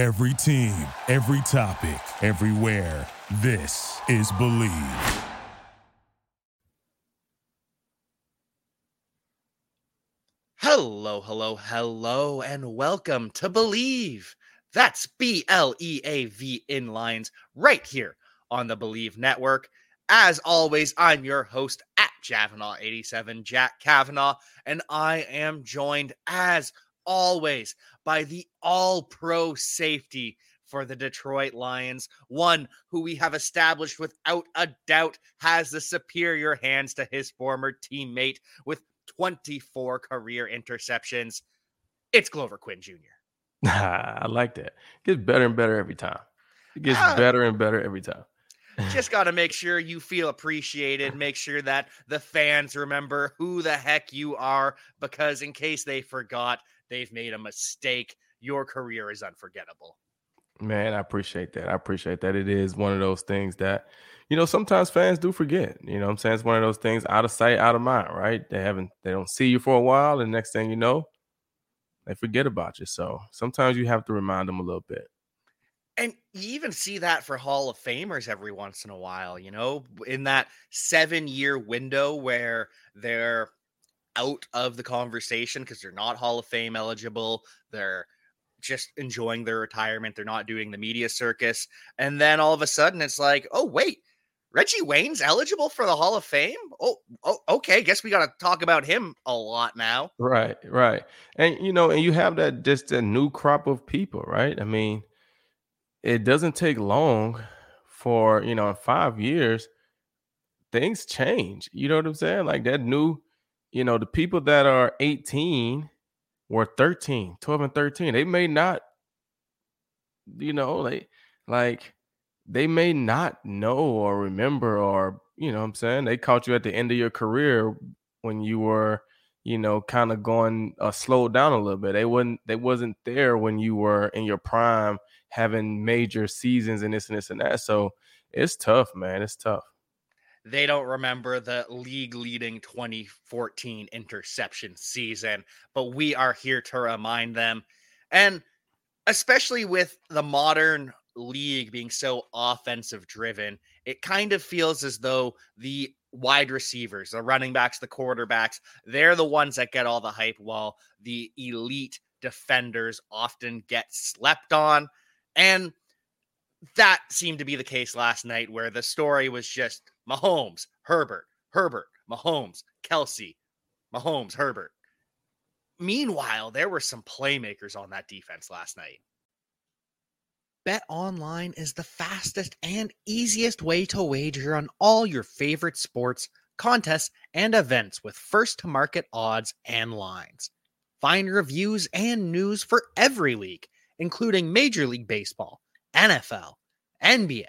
Every team, every topic, everywhere. This is Bleav. Hello, hello, hello, and welcome to Bleav. That's B L E A V in Lions right here on the Bleav Network. As always, I'm your host at Javanaugh87, Jack Kavanaugh, and I am joined as always by the all pro safety for the Detroit Lions, one who we have established without a doubt has the superior hands to his former teammate with 24 career interceptions. It's Glover Quin Jr. I like that. It gets better and better every time. It gets ah, better and better every time. just got to make sure you feel appreciated. Make sure that the fans remember who the heck you are, because in case they forgot, they've made a mistake. Your career is unforgettable. Man, I appreciate that. I appreciate that. It is one of those things that, you know, sometimes fans do forget. You know I'm saying? It's one of those things out of sight, out of mind, right? They haven't, they don't see you for a while. And next thing you know, they forget about you. So sometimes you have to remind them a little bit. And you even see that for Hall of Famers every once in a while, you know, in that seven year window where they're out of the conversation because they're not Hall of Fame eligible. They're just enjoying their retirement. They're not doing the media circus. And then all of a sudden it's like, oh, wait, Reggie Wayne's eligible for the Hall of Fame? Oh, oh okay. Guess we got to talk about him a lot now. Right, right. And, you know, and you have that just a new crop of people, right? I mean, it doesn't take long for, you know, five years, things change. You know what I'm saying? Like that new, you know, the people that are 18 were 13, 12 and 13. They may not, you know, like like they may not know or remember or you know I'm saying? They caught you at the end of your career when you were you know kind of going uh, slowed down a little bit. They wasn't they wasn't there when you were in your prime having major seasons and this and this and that. So it's tough man. It's tough they don't remember the league leading 2014 interception season, but we are here to remind them. And especially with the modern league being so offensive driven, it kind of feels as though the wide receivers, the running backs, the quarterbacks, they're the ones that get all the hype while the elite defenders often get slept on. And that seemed to be the case last night where the story was just Mahomes, Herbert, Herbert, Mahomes, Kelce, Mahomes, Herbert. Meanwhile, there were some playmakers on that defense last night. Bet online is the fastest and easiest way to wager on all your favorite sports, contests, and events with first to market odds and lines. Find reviews and news for every league, including Major League Baseball, NFL, NBA,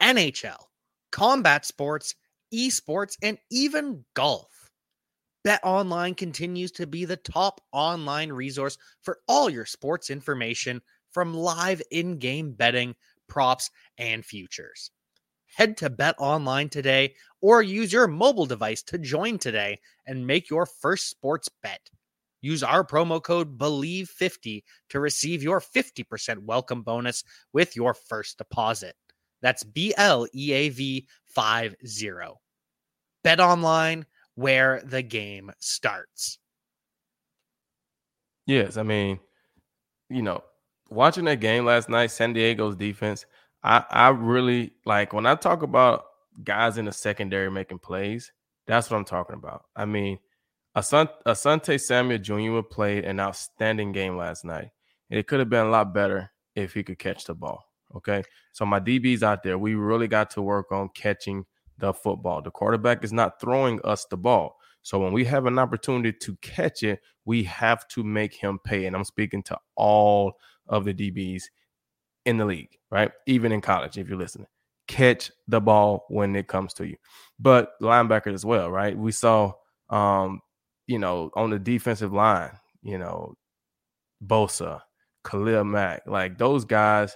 NHL combat sports, esports, and even golf. Bet Online continues to be the top online resource for all your sports information from live in game betting, props, and futures. Head to Bet Online today or use your mobile device to join today and make your first sports bet. Use our promo code BELIEVE50 to receive your 50% welcome bonus with your first deposit. That's B L E A V 50. Bet online where the game starts. Yes, I mean, you know, watching that game last night, San Diego's defense, I, I really like when I talk about guys in the secondary making plays, that's what I'm talking about. I mean, Asante, Samuel Jr. played an outstanding game last night. It could have been a lot better if he could catch the ball. Okay. So my DBs out there, we really got to work on catching the football. The quarterback is not throwing us the ball. So when we have an opportunity to catch it, we have to make him pay. And I'm speaking to all of the DBs in the league, right? Even in college, if you're listening. Catch the ball when it comes to you. But linebackers as well, right? We saw um, you know, on the defensive line, you know, Bosa, Khalil Mack, like those guys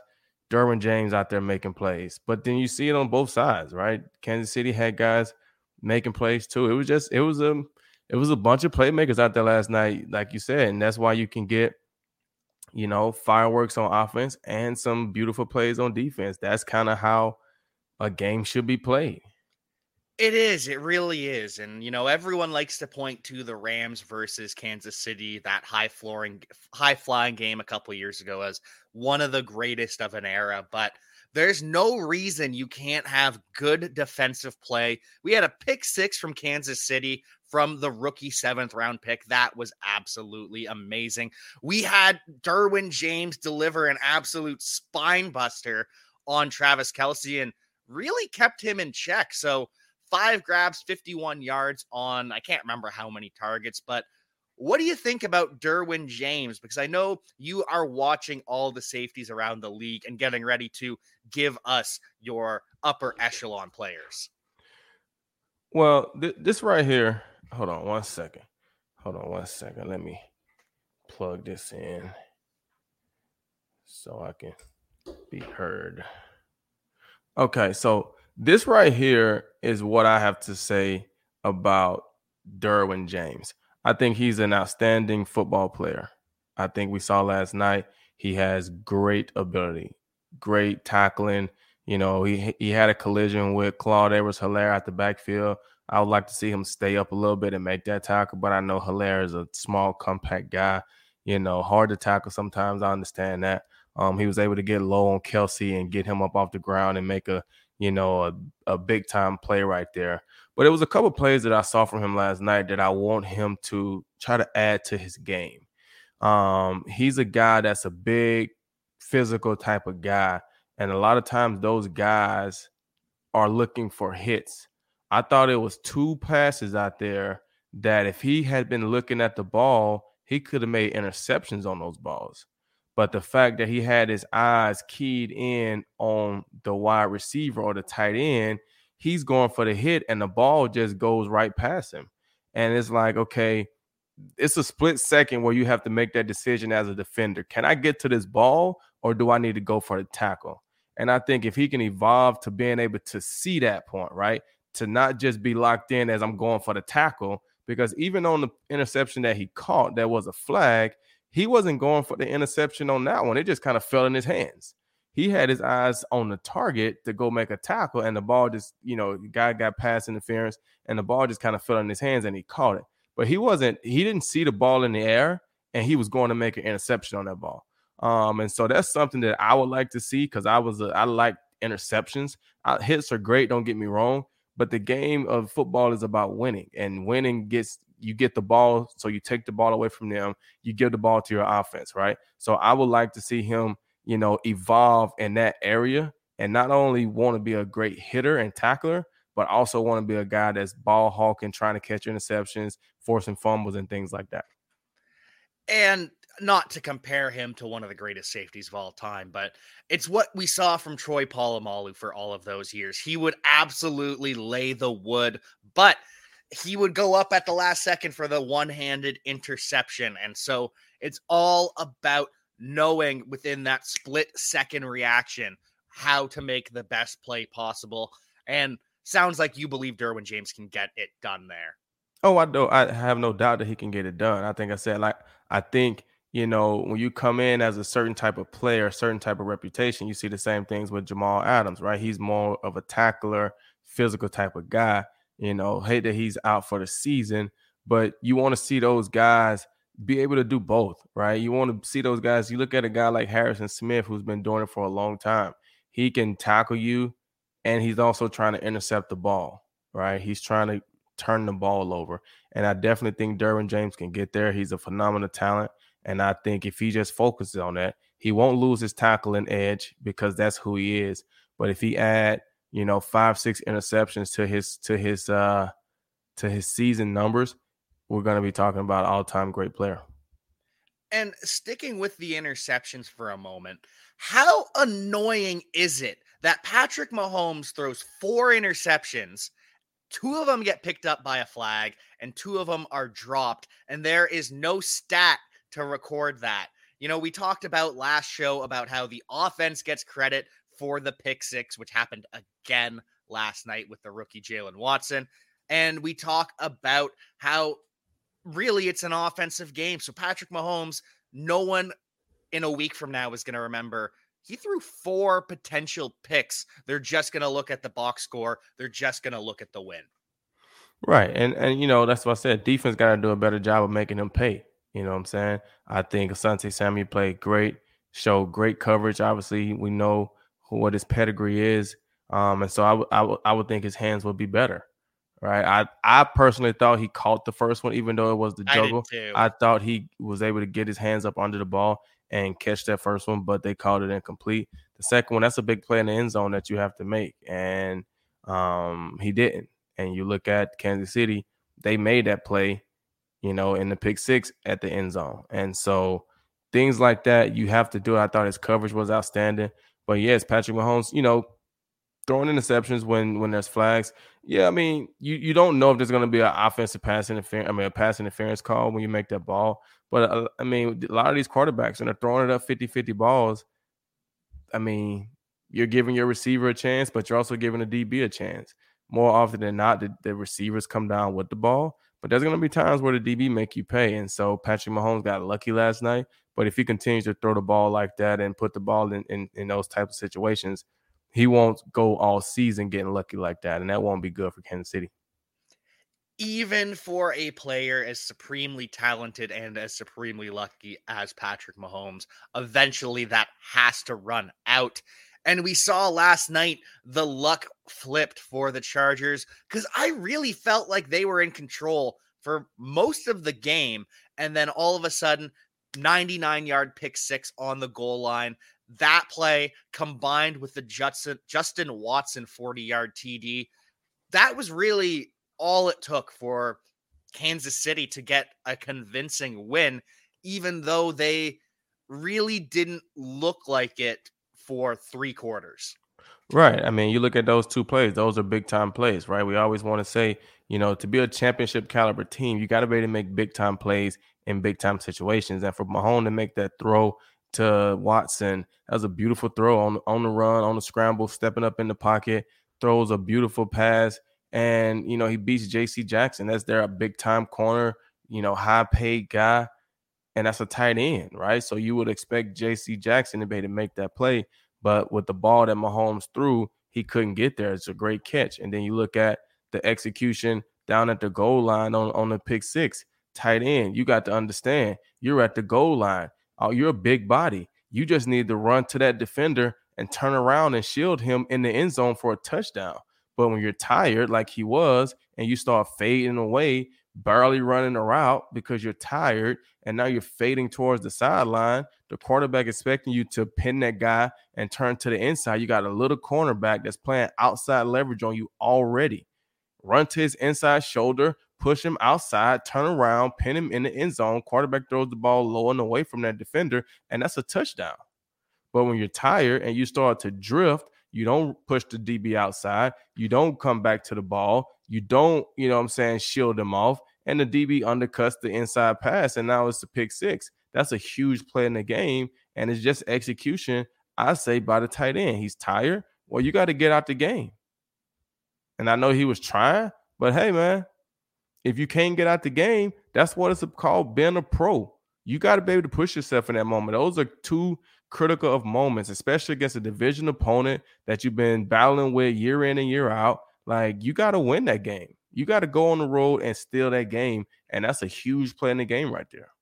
Derwin James out there making plays. But then you see it on both sides, right? Kansas City had guys making plays too. It was just it was a it was a bunch of playmakers out there last night, like you said, and that's why you can get you know, fireworks on offense and some beautiful plays on defense. That's kind of how a game should be played. It is. It really is. And you know, everyone likes to point to the Rams versus Kansas City, that high flooring, high flying game a couple years ago, as one of the greatest of an era. But there's no reason you can't have good defensive play. We had a pick six from Kansas City from the rookie seventh round pick. That was absolutely amazing. We had Derwin James deliver an absolute spine buster on Travis Kelce and really kept him in check. So, five grabs, 51 yards on, I can't remember how many targets, but what do you think about Derwin James? Because I know you are watching all the safeties around the league and getting ready to give us your upper echelon players. Well, th- this right here, hold on one second. Hold on one second. Let me plug this in so I can be heard. Okay, so this right here is what I have to say about Derwin James. I think he's an outstanding football player. I think we saw last night he has great ability, great tackling. You know, he he had a collision with Clyde Edwards Helaire at the backfield. I would like to see him stay up a little bit and make that tackle, but I know Helaire is a small, compact guy. You know, hard to tackle sometimes. I understand that. Um, he was able to get low on Kelce and get him up off the ground and make a you know a, a big time play right there. But it was a couple plays that I saw from him last night that I want him to try to add to his game. Um, he's a guy that's a big physical type of guy. And a lot of times those guys are looking for hits. I thought it was two passes out there that if he had been looking at the ball, he could have made interceptions on those balls. But the fact that he had his eyes keyed in on the wide receiver or the tight end, he's going for the hit and the ball just goes right past him. And it's like, okay, it's a split second where you have to make that decision as a defender. Can I get to this ball or do I need to go for the tackle? And I think if he can evolve to being able to see that point, right? To not just be locked in as I'm going for the tackle, because even on the interception that he caught, that was a flag, he wasn't going for the interception on that one. It just kind of fell in his hands he had his eyes on the target to go make a tackle, and the ball just, you know, guy got pass interference, and the ball just kind of fell in his hands, and he caught it. But he wasn't, he didn't see the ball in the air, and he was going to make an interception on that ball. Um, and so that's something that I would like to see because I was, a, I like interceptions. I, hits are great, don't get me wrong, but the game of football is about winning, and winning gets you get the ball, so you take the ball away from them, you give the ball to your offense, right? So I would like to see him you know, evolve in that area and not only want to be a great hitter and tackler, but also want to be a guy that's ball hawking, trying to catch interceptions, forcing fumbles, and things like that. And not to compare him to one of the greatest safeties of all time, but it's what we saw from Troy Polamalu for all of those years. He would absolutely lay the wood, but he would go up at the last second for the one handed interception. And so it's all about knowing within that split second reaction how to make the best play possible. And sounds like you believe Derwin James can get it done there. Oh, I do. I have no doubt that he can get it done. I think I said like I think you know when you come in as a certain type of player, a certain type of reputation, you see the same things with Jamal Adams, right? He's more of a tackler, physical type of guy. You know, hate that he's out for the season, but you want to see those guys be able to do both, right? You want to see those guys. You look at a guy like Harrison Smith, who's been doing it for a long time. He can tackle you, and he's also trying to intercept the ball, right? He's trying to turn the ball over. And I definitely think Derwin James can get there. He's a phenomenal talent. And I think if he just focuses on that, he won't lose his tackling edge because that's who he is. But if he add, you know, five, six interceptions to his to his uh to his season numbers, we're going to be talking about all time great player. And sticking with the interceptions for a moment, how annoying is it that Patrick Mahomes throws four interceptions? Two of them get picked up by a flag, and two of them are dropped, and there is no stat to record that. You know, we talked about last show about how the offense gets credit for the pick six, which happened again last night with the rookie Jaylen Watson. And we talk about how really it's an offensive game. So Patrick Mahomes, no one in a week from now is going to remember he threw four potential picks. They're just going to look at the box score. They're just going to look at the win. Right. And and you know, that's what I said. Defense got to do a better job of making him pay. You know what I'm saying? I think Asante Samuel played great, showed great coverage. Obviously, we know what his pedigree is. Um, and so I, w- I, w- I would think his hands would be better. Right. I, I personally thought he caught the first one, even though it was the juggle. I, I thought he was able to get his hands up under the ball and catch that first one, but they called it incomplete. The second one, that's a big play in the end zone that you have to make. And um, he didn't. And you look at Kansas City, they made that play, you know, in the pick six at the end zone. And so things like that, you have to do it. I thought his coverage was outstanding. But yes, Patrick Mahomes, you know, throwing interceptions when when there's flags. Yeah, I mean, you you don't know if there's going to be an offensive pass interference. I mean, a pass interference call when you make that ball. But uh, I mean, a lot of these quarterbacks, and they're throwing it up 50-50 balls. I mean, you're giving your receiver a chance, but you're also giving a DB a chance. More often than not, the, the receivers come down with the ball. But there's going to be times where the DB make you pay. And so Patrick Mahomes got lucky last night. But if he continues to throw the ball like that and put the ball in, in, in those types of situations, he won't go all season getting lucky like that. And that won't be good for Kansas City. Even for a player as supremely talented and as supremely lucky as Patrick Mahomes, eventually that has to run out. And we saw last night the luck flipped for the Chargers because I really felt like they were in control for most of the game. And then all of a sudden, 99 yard pick six on the goal line. That play combined with the Justin, Justin Watson 40 yard TD, that was really all it took for Kansas City to get a convincing win, even though they really didn't look like it for three quarters. Right. I mean, you look at those two plays, those are big time plays, right? We always want to say, you know, to be a championship caliber team, you got to be able to make big time plays in big time situations. And for Mahomes to make that throw to Watson, that was a beautiful throw on, on the run, on the scramble, stepping up in the pocket, throws a beautiful pass. And, you know, he beats JC Jackson. That's their big time corner, you know, high paid guy and that's a tight end, right? So you would expect J.C. Jackson to be able to make that play, but with the ball that Mahomes threw, he couldn't get there. It's a great catch, and then you look at the execution down at the goal line on on the pick six, tight end. You got to understand you're at the goal line. Oh, you're a big body. You just need to run to that defender and turn around and shield him in the end zone for a touchdown. But when you're tired, like he was, and you start fading away, barely running a route because you're tired and now you're fading towards the sideline. The quarterback expecting you to pin that guy and turn to the inside. You got a little cornerback that's playing outside leverage on you already. Run to his inside shoulder, push him outside, turn around, pin him in the end zone. Quarterback throws the ball low and away from that defender, and that's a touchdown. But when you're tired and you start to drift, you don't push the DB outside. You don't come back to the ball. You don't, you know what I'm saying, shield them off. And the DB undercuts the inside pass. And now it's a pick six. That's a huge play in the game. And it's just execution, I say, by the tight end. He's tired. Well, you got to get out the game. And I know he was trying, but hey, man, if you can't get out the game, that's what it's called being a pro. You got to be able to push yourself in that moment. Those are two critical of moments, especially against a division opponent that you've been battling with year in and year out. Like you got to win that game. You got to go on the road and steal that game, and that's a huge play in the game right there.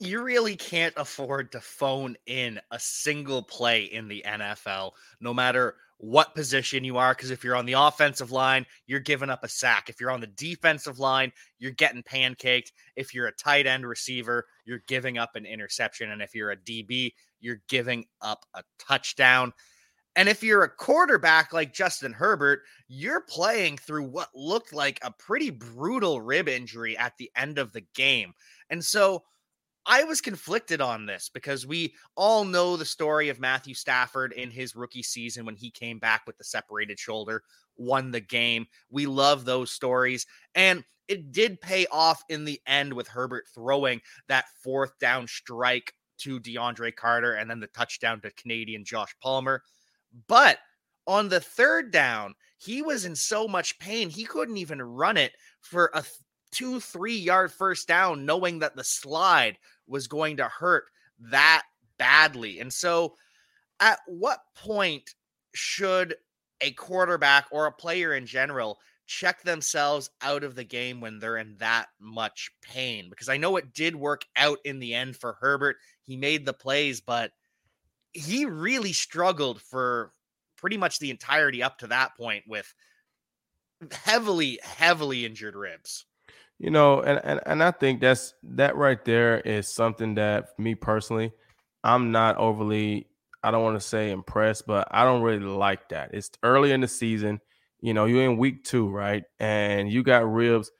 You really can't afford to phone in a single play in the NFL, no matter what position you are. Because if you're on the offensive line, you're giving up a sack. If you're on the defensive line, you're getting pancaked. If you're a tight end receiver, you're giving up an interception. And if you're a DB, you're giving up a touchdown. And if you're a quarterback like Justin Herbert, you're playing through what looked like a pretty brutal rib injury at the end of the game. And so I was conflicted on this because we all know the story of Matthew Stafford in his rookie season when he came back with the separated shoulder, won the game. We love those stories. And it did pay off in the end with Herbert throwing that fourth down strike to DeAndre Carter and then the touchdown to Canadian Josh Palmer. But on the third down, he was in so much pain, he couldn't even run it for a two, three yard first down, knowing that the slide was going to hurt that badly. And so, at what point should a quarterback or a player in general check themselves out of the game when they're in that much pain? Because I know it did work out in the end for Herbert. He made the plays, but he really struggled for pretty much the entirety up to that point with heavily, heavily injured ribs. You know, and, and and I think that's that right there is something that me personally, I'm not overly, I don't want to say impressed, but I don't really like that. It's early in the season, you know, you're in week two, right? And you got ribs,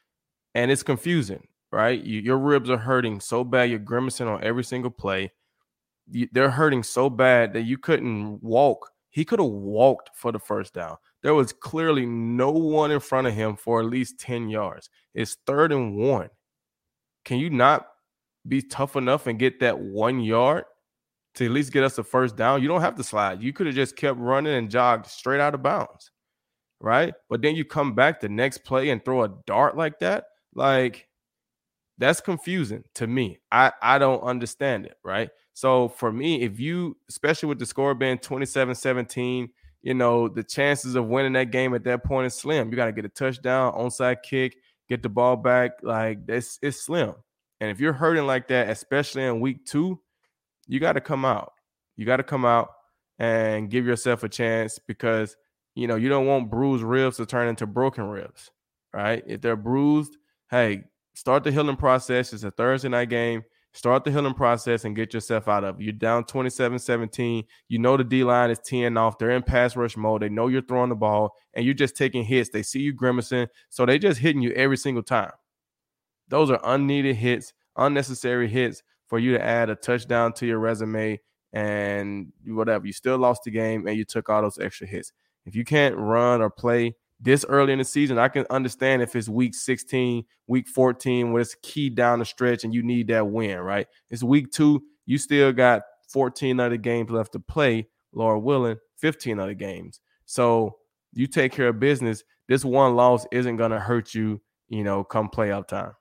and it's confusing, right? You, your ribs are hurting so bad, you're grimacing on every single play. You, they're hurting so bad that you couldn't walk. He could have walked for the first down. There was clearly no one in front of him for at least 10 yards. It's third and one. Can you not be tough enough and get that one yard to at least get us a first down? You don't have to slide. You could have just kept running and jogged straight out of bounds, right? But then you come back the next play and throw a dart like that. Like, that's confusing to me. I, I don't understand it, right? So for me, if you, especially with the score being 27 17, you know, the chances of winning that game at that point is slim. You got to get a touchdown, onside kick, get the ball back. Like this, it's slim. And if you're hurting like that, especially in week two, you got to come out. You got to come out and give yourself a chance because you know you don't want bruised ribs to turn into broken ribs, right? If they're bruised, hey, start the healing process. It's a Thursday night game. Start the healing process and get yourself out of it. You're down 27 17. You know the D line is 10 off. They're in pass rush mode. They know you're throwing the ball and you're just taking hits. They see you grimacing. So they just hitting you every single time. Those are unneeded hits, unnecessary hits for you to add a touchdown to your resume and whatever. You still lost the game and you took all those extra hits. If you can't run or play this early in the season, I can understand if it's week 16, week 14, when it's key down the stretch and you need that win, right? It's week two, you still got 14 other games left to play, Lord willing, 15 other games. So you take care of business. This one loss isn't going to hurt you, you know, come playoff time.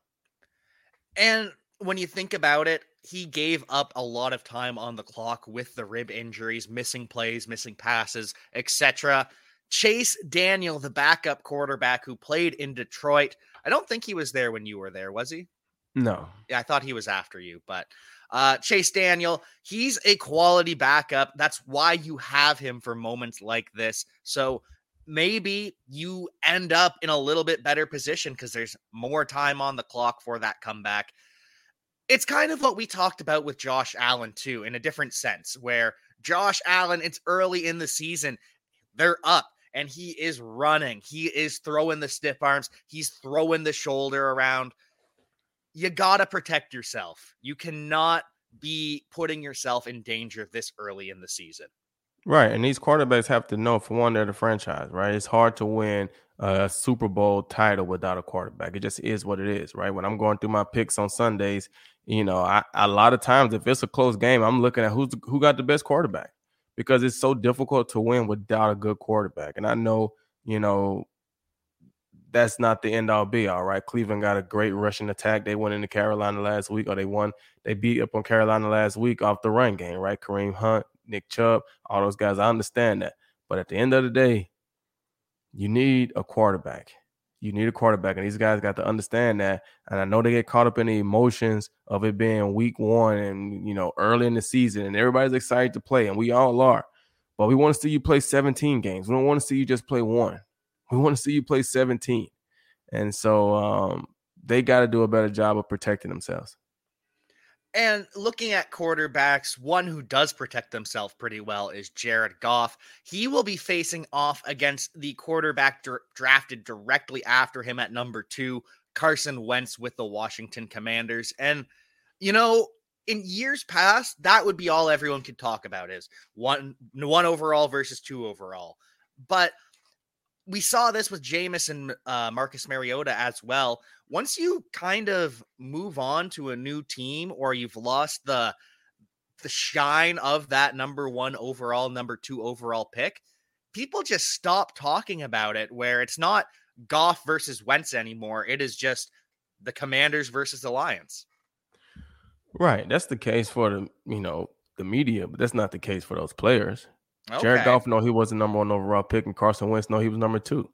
And when you think about it, he gave up a lot of time on the clock with the rib injuries, missing plays, missing passes, etc. Chase Daniel, the backup quarterback who played in Detroit. I don't think he was there when you were there, was he? No. Yeah, I thought he was after you, but uh, Chase Daniel, he's a quality backup. That's why you have him for moments like this. So maybe you end up in a little bit better position because there's more time on the clock for that comeback. It's kind of what we talked about with Josh Allen, too, in a different sense, where Josh Allen, it's early in the season. They're up and he is running. He is throwing the stiff arms. He's throwing the shoulder around. You got to protect yourself. You cannot be putting yourself in danger this early in the season. Right. And these quarterbacks have to know for one, they're the franchise, right? It's hard to win a Super Bowl title without a quarterback. It just is what it is, right? When I'm going through my picks on Sundays, you know, I, a lot of times if it's a close game, I'm looking at who's who got the best quarterback because it's so difficult to win without a good quarterback. And I know, you know, that's not the end all be all, right? Cleveland got a great rushing attack. They went into Carolina last week, or they won, they beat up on Carolina last week off the run game, right? Kareem Hunt, Nick Chubb, all those guys. I understand that. But at the end of the day, you need a quarterback you need a quarterback, and these guys got to understand that. And I know they get caught up in the emotions of it being week one and you know early in the season, and everybody's excited to play, and we all are. But we want to see you play 17 games. We don't want to see you just play one. We want to see you play 17. And so um, they got to do a better job of protecting themselves. And looking at quarterbacks, one who does protect themselves pretty well is Jared Goff. He will be facing off against the quarterback dr- drafted directly after him at number two, Carson Wentz with the Washington Commanders. And, you know, in years past, that would be all everyone could talk about is one one overall versus two overall. But we saw this with Jameis and uh, Marcus Mariota as well. Once you kind of move on to a new team, or you've lost the the shine of that number one overall, number two overall pick, people just stop talking about it. Where it's not Goff versus Wentz anymore; it is just the Commanders versus the Lions. Right, that's the case for the you know the media, but that's not the case for those players. Okay. Jared Goff know he was the number one overall pick, and Carson Wentz know he was number two.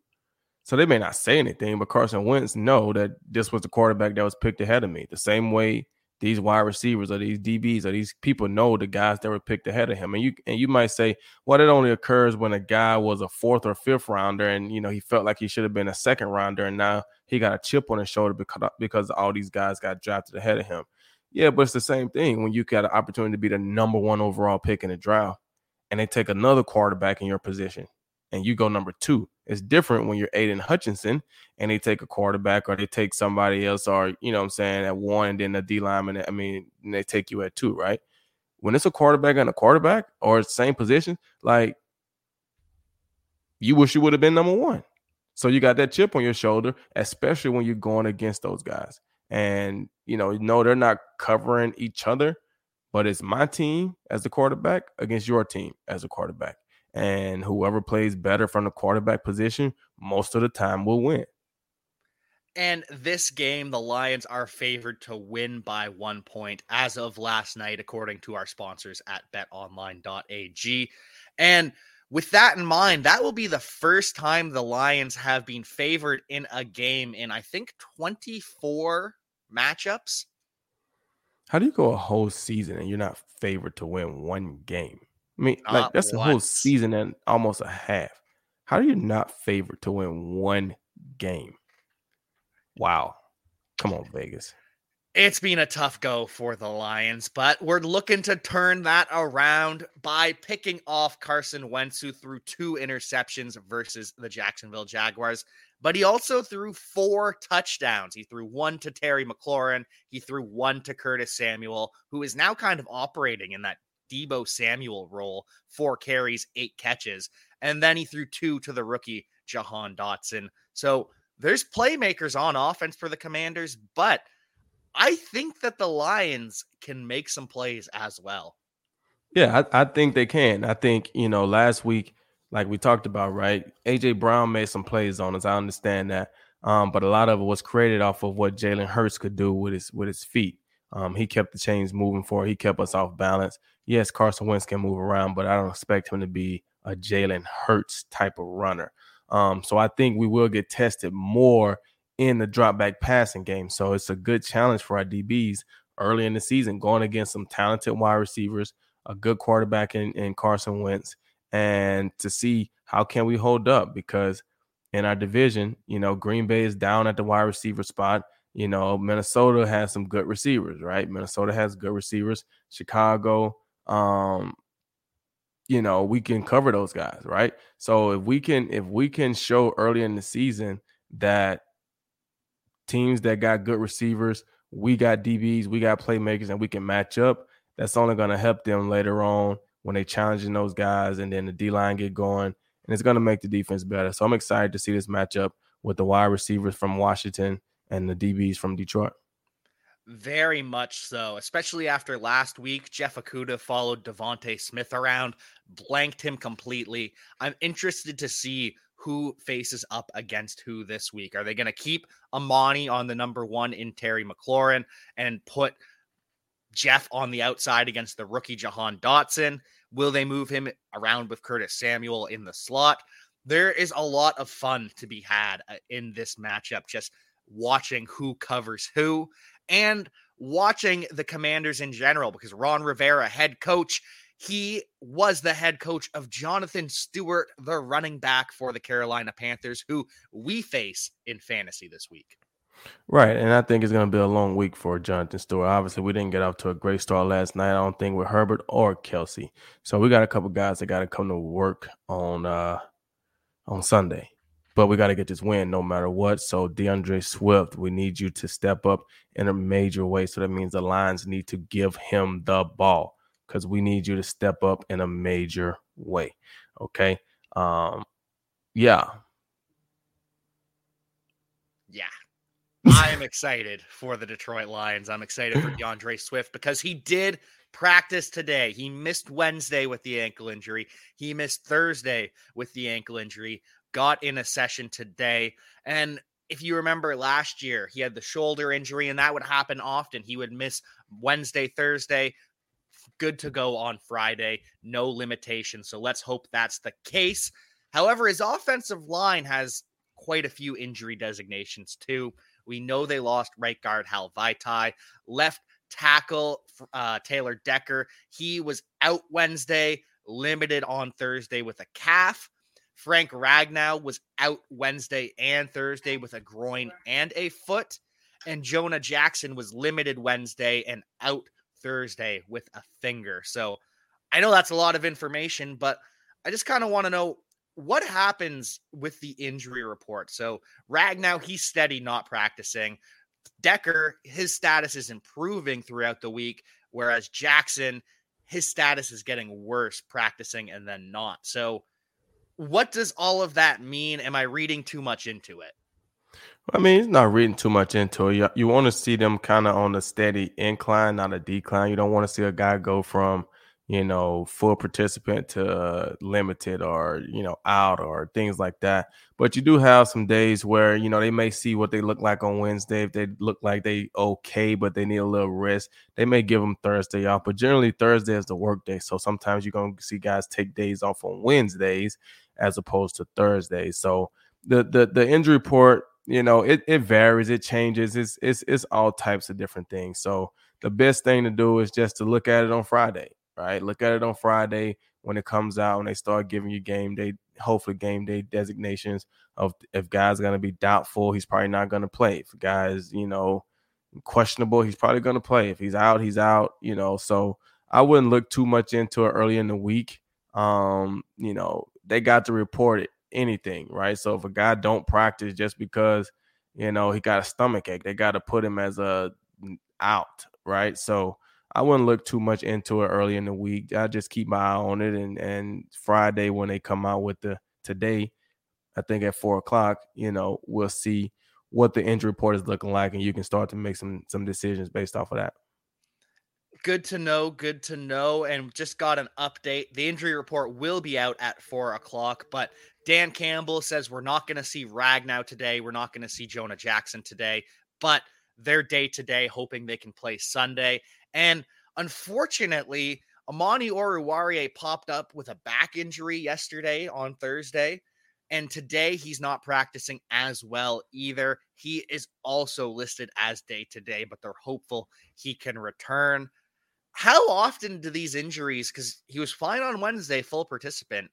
So they may not say anything, but Carson Wentz know that this was the quarterback that was picked ahead of me. The same way these wide receivers or these DBs or these people know the guys that were picked ahead of him. And you and you might say, well, it only occurs when a guy was a fourth or fifth rounder and you know he felt like he should have been a second rounder and now he got a chip on his shoulder because because all these guys got drafted ahead of him. Yeah, but it's the same thing when you got an opportunity to be the number one overall pick in the draft and they take another quarterback in your position and you go number two. It's different when you're Aidan Hutchinson and they take a quarterback or they take somebody else or, you know what I'm saying, at one and then a D lineman. I mean, they take you at two, right? When it's a quarterback and a quarterback or same position, like you wish you would have been number one. So you got that chip on your shoulder, especially when you're going against those guys. And, you know, no, they're not covering each other, but it's my team as the quarterback against your team as a quarterback and whoever plays better from the quarterback position most of the time will win. And this game, the Lions are favored to win by one point as of last night, according to our sponsors at betonline.ag. And with that in mind, that will be the first time the Lions have been favored in a game in, I think, 24 matchups. How do you go a whole season and you're not favored to win one game? I mean, Not like that's a whole season and almost a half. How do you not favor to win one game? Wow. Come on, Vegas. It's been a tough go for the Lions, but we're looking to turn that around by picking off Carson Wentz, who threw two interceptions versus the Jacksonville Jaguars. But he also threw four touchdowns. He threw one to Terry McLaurin. He threw one to Curtis Samuel, who is now kind of operating in that Deebo Samuel role, four carries, eight catches. And then he threw two to the rookie, Jahan Dotson. So there's playmakers on offense for the Commanders, but I think that the Lions can make some plays as well. Yeah, I, I think they can. I think, you know, last week, like we talked about, right? AJ Brown made some plays on us. I understand that. Um, but a lot of it was created off of what Jalen Hurts could do with his with his feet. Um, he kept the chains moving forward. He kept us off balance. Yes, Carson Wentz can move around, but I don't expect him to be a Jalen Hurts type of runner. Um, so I think we will get tested more in the drop back passing game. So it's a good challenge for our DBs early in the season, going against some talented wide receivers, a good quarterback in, in Carson Wentz, and to see how can we hold up because in our division, you know, Green Bay is down at the wide receiver spot. You know, Minnesota has some good receivers, right? Minnesota has good receivers. Chicago, um, you know, we can cover those guys, right? So if we can, if we can show early in the season that teams that got good receivers, we got DBs, we got playmakers, and we can match up, that's only going to help them later on when they challenging those guys, and then the D line get going, and it's going to make the defense better. So I'm excited to see this matchup with the wide receivers from Washington and the DBs from Detroit. Very much so, especially after last week. Jeff Okudah followed DeVonta Smith around, blanked him completely. I'm interested to see who faces up against who this week. Are they going to keep Amani on the number one in Terry McLaurin and put Jeff on the outside against the rookie Jahan Dotson? Will they move him around with Curtis Samuel in the slot? There is a lot of fun to be had uh, in this matchup, just watching who covers who and watching the commanders in general because Ron Rivera, head coach, he was the head coach of Jonathan Stewart, the running back for the Carolina Panthers, who we face in fantasy this week. Right. And I think it's going to be a long week for Jonathan Stewart. Obviously, we didn't get off to a great start last night. I don't think with Herbert or Kelce. So we got a couple guys that got to come to work on uh on Sunday. But we got to get this win no matter what. So D'Andre Swift, we need you to step up in a major way. So that means the Lions need to give him the ball because we need you to step up in a major way. Okay. Um, yeah. Yeah. I am excited for the Detroit Lions. I'm excited for D'Andre Swift because he did practice today. He missed Wednesday with the ankle injury. He missed Thursday with the ankle injury. Got in a session today. And if you remember last year, he had the shoulder injury, and that would happen often. He would miss Wednesday, Thursday, good to go on Friday, no limitation. So let's hope that's the case. However, his offensive line has quite a few injury designations too. We know they lost right guard Hal Vaitai, left tackle uh, Taylor Decker. He was out Wednesday, limited on Thursday with a calf. Frank Ragnow was out Wednesday and Thursday with a groin and a foot. And Jonah Jackson was limited Wednesday and out Thursday with a finger. So I know that's a lot of information, but I just kind of want to know what happens with the injury report. So Ragnow, he's steady, not practicing. Decker, his status is improving throughout the week, whereas Jackson, his status is getting worse practicing and then not. So what does all of that mean? Am I reading too much into it? I mean, it's not reading too much into it. You, you want to see them kind of on a steady incline, not a decline. You don't want to see a guy go from, you know, full participant to uh, limited or, you know, out or things like that. But you do have some days where, you know, they may see what they look like on Wednesday. If they look like they okay, but they need a little rest, they may give them Thursday off. But generally, Thursday is the work day. So sometimes you're going to see guys take days off on Wednesdays as opposed to Thursday. So the the the injury report, you know, it, it varies, it changes, it's it's it's all types of different things. So the best thing to do is just to look at it on Friday, right? Look at it on Friday when it comes out and they start giving you game day, hopefully game day designations of if guys gonna be doubtful, he's probably not gonna play. If guys, you know, questionable, he's probably gonna play. If he's out, he's out, you know. So I wouldn't look too much into it early in the week. Um, you know, they got to report it anything, right? So if a guy don't practice just because you know he got a stomach ache, they got to put him as a out, right? So I wouldn't look too much into it early in the week. I just keep my eye on it, and and Friday when they come out with the today, I think at four o'clock, you know, we'll see what the injury report is looking like, and you can start to make some some decisions based off of that. Good to know. Good to know. And just got an update. The injury report will be out at four o'clock, but Dan Campbell says we're not going to see Ragnow today. We're not going to see Jonah Jackson today, but they're day to day, hoping they can play Sunday. And unfortunately, Amani Oruwariye popped up with a back injury yesterday on Thursday. And today he's not practicing as well either. He is also listed as day to day, but they're hopeful he can return how often do these injuries because he was fine on wednesday full participant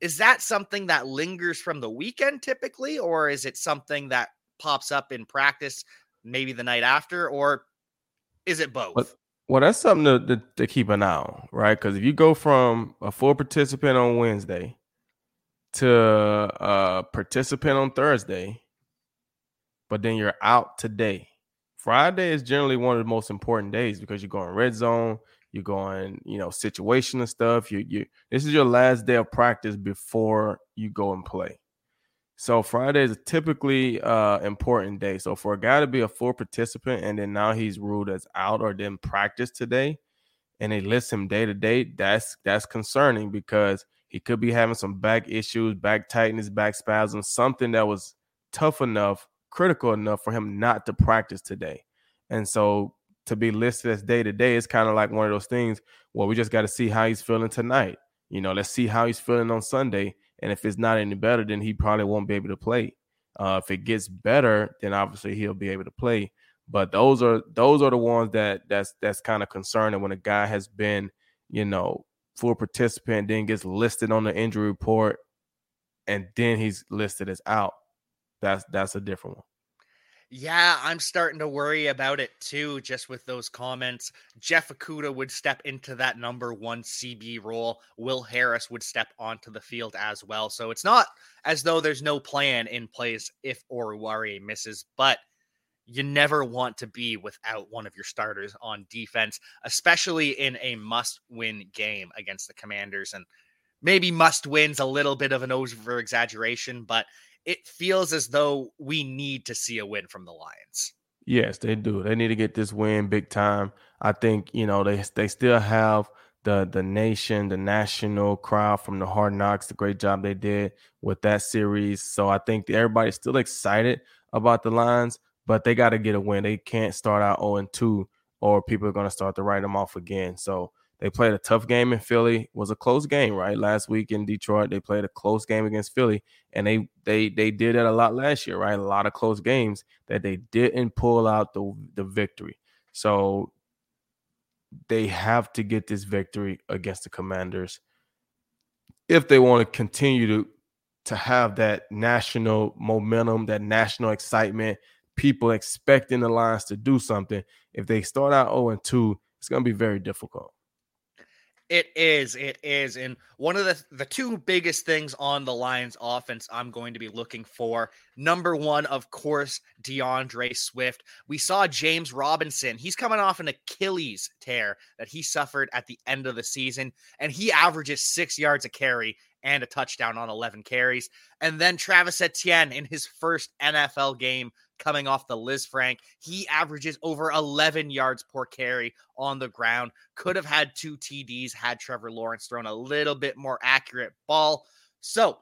is that something that lingers from the weekend typically or is it something that pops up in practice maybe the night after or is it both? well, well that's something to, to, to keep an eye on right? Because if you go from a full participant on wednesday to a participant on thursday but then you're out today Friday is generally one of the most important days because you're going red zone, you're going, you know, situational stuff. You you this is your last day of practice before you go and play. So Friday is typically uh important day. So for a guy to be a full participant and then now he's ruled as out or didn't practice today and they list him day to day, that's that's concerning because he could be having some back issues, back tightness, back spasms, something that was tough enough critical enough for him not to practice today. And so to be listed as day to day is kind of like one of those things. Well, we just got to see how he's feeling tonight. You know, let's see how he's feeling on Sunday. And if it's not any better, then he probably won't be able to play. Uh, if it gets better, then obviously he'll be able to play. But those are those are the ones that that's that's kind of concerning when a guy has been, you know, full participant, then gets listed on the injury report, and then he's listed as out that's that's a different one. Yeah, I'm starting to worry about it too, just with those comments. Jeff Okudah would step into that number one CB role. Will Harris would step onto the field as well. So it's not as though there's no plan in place if Oruwariye misses, but you never want to be without one of your starters on defense, especially in a must win game against the Commanders. And maybe must wins a little bit of an over exaggeration, but it feels as though we need to see a win from the Lions. Yes, they do. They need to get this win big time. I think, you know, they they still have the the nation, the national crowd from the Hard Knocks, the great job they did with that series. So I think everybody's still excited about the Lions, but they got to get a win. They can't start out 0 and 2 or people are going to start to write them off again. So They played a tough game in Philly. Was a close game, right? Last week in Detroit, they played a close game against Philly, and they they they did that a lot last year, right? A lot of close games that they didn't pull out the the victory. So they have to get this victory against the Commanders if they want to continue to to have that national momentum, that national excitement, people expecting the Lions to do something. If they start out 0 and 2, it's going to be very difficult. It is. It is. And one of the the two biggest things on the Lions offense I'm going to be looking for. Number 1, of course, D'Andre Swift. We saw James Robinson. He's coming off an Achilles tear that he suffered at the end of the season and he averages 6 yards a carry and a touchdown on 11 carries. And then Travis Etienne in his first NFL game coming off the Lisfranc. He averages over 11 yards per carry on the ground. Could have had two TDs had Trevor Lawrence thrown a little bit more accurate ball. So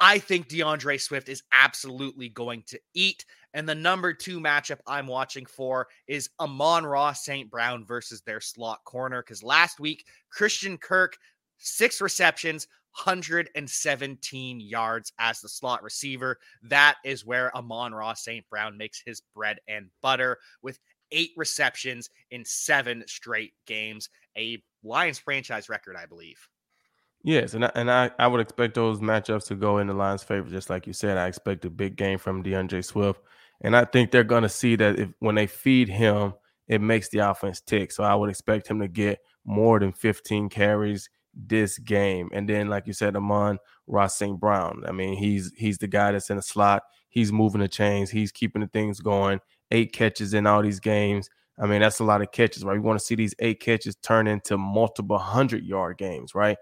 I think D'Andre Swift is absolutely going to eat. And the number two matchup I'm watching for is Amon-Ra St. Brown versus their slot corner. Because last week, Christian Kirk, six receptions, 117 yards as the slot receiver. That is where Amon-Ra St. Brown makes his bread and butter with eight receptions in seven straight games, a Lions franchise record, I believe. Yes, and I, and I, I would expect those matchups to go in the Lions' favor, just like you said. I expect a big game from D'Andre Swift, and I think they're going to see that if when they feed him, it makes the offense tick. So I would expect him to get more than 15 carries, this game. And then, like you said, Amon Ross St. Brown. I mean, he's he's the guy that's in the slot. He's moving the chains. He's keeping the things going. Eight catches in all these games. I mean, that's a lot of catches, right? We want to see these eight catches turn into multiple hundred yard games, right?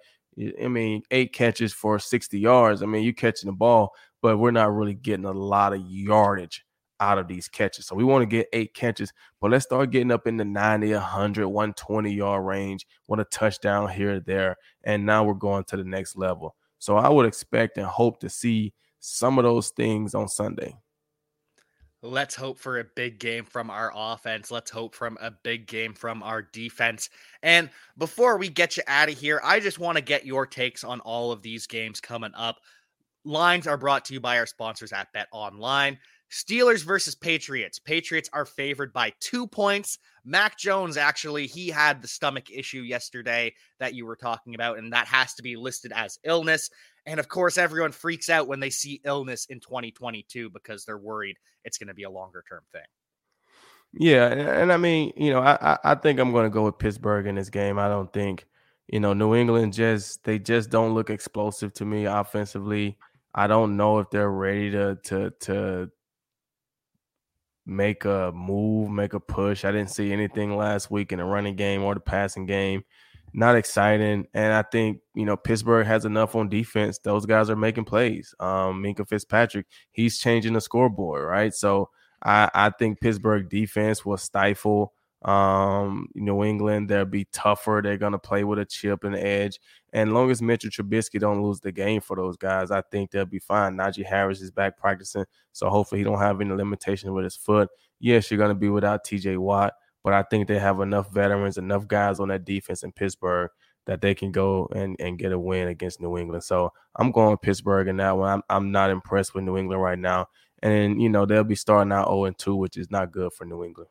I mean, eight catches for 60 yards. I mean, you're catching the ball, but we're not really getting a lot of yardage out of these catches. So we want to get eight catches, but let's start getting up in the 90, 100, 120 yard range, want a touchdown here or there. And now we're going to the next level. So I would expect and hope to see some of those things on Sunday. Let's hope for a big game from our offense. Let's hope from a big game from our defense. And before we get you out of here, I just want to get your takes on all of these games coming up. Lines are brought to you by our sponsors at Bet Online. Steelers versus Patriots. Patriots are favored by two points. Mac Jones, actually, he had the stomach issue yesterday that you were talking about, and that has to be listed as illness. And of course, everyone freaks out when they see illness in 2022 because they're worried it's going to be a longer term thing. Yeah, and, I mean, you know, I I think I'm going to go with Pittsburgh in this game. I don't think, you know, New England just they just don't look explosive to me offensively. I don't know if they're ready to to to make a move, make a push. I didn't see anything last week in the running game or the passing game. Not exciting. And I think, you know, Pittsburgh has enough on defense. Those guys are making plays. Um, Minkah Fitzpatrick, he's changing the scoreboard, right? So I, I think Pittsburgh defense will stifle um, New England. They'll be tougher. They're gonna play with a chip and edge. And long as Mitchell Trubisky don't lose the game for those guys, I think they'll be fine. Najee Harris is back practicing, so hopefully he don't have any limitations with his foot. Yes, you're gonna be without T.J. Watt, but I think they have enough veterans, enough guys on that defense in Pittsburgh that they can go and, and get a win against New England. So I'm going Pittsburgh in that one. I'm, I'm not impressed with New England right now. And, you know, they'll be starting out 0 2, which is not good for New England.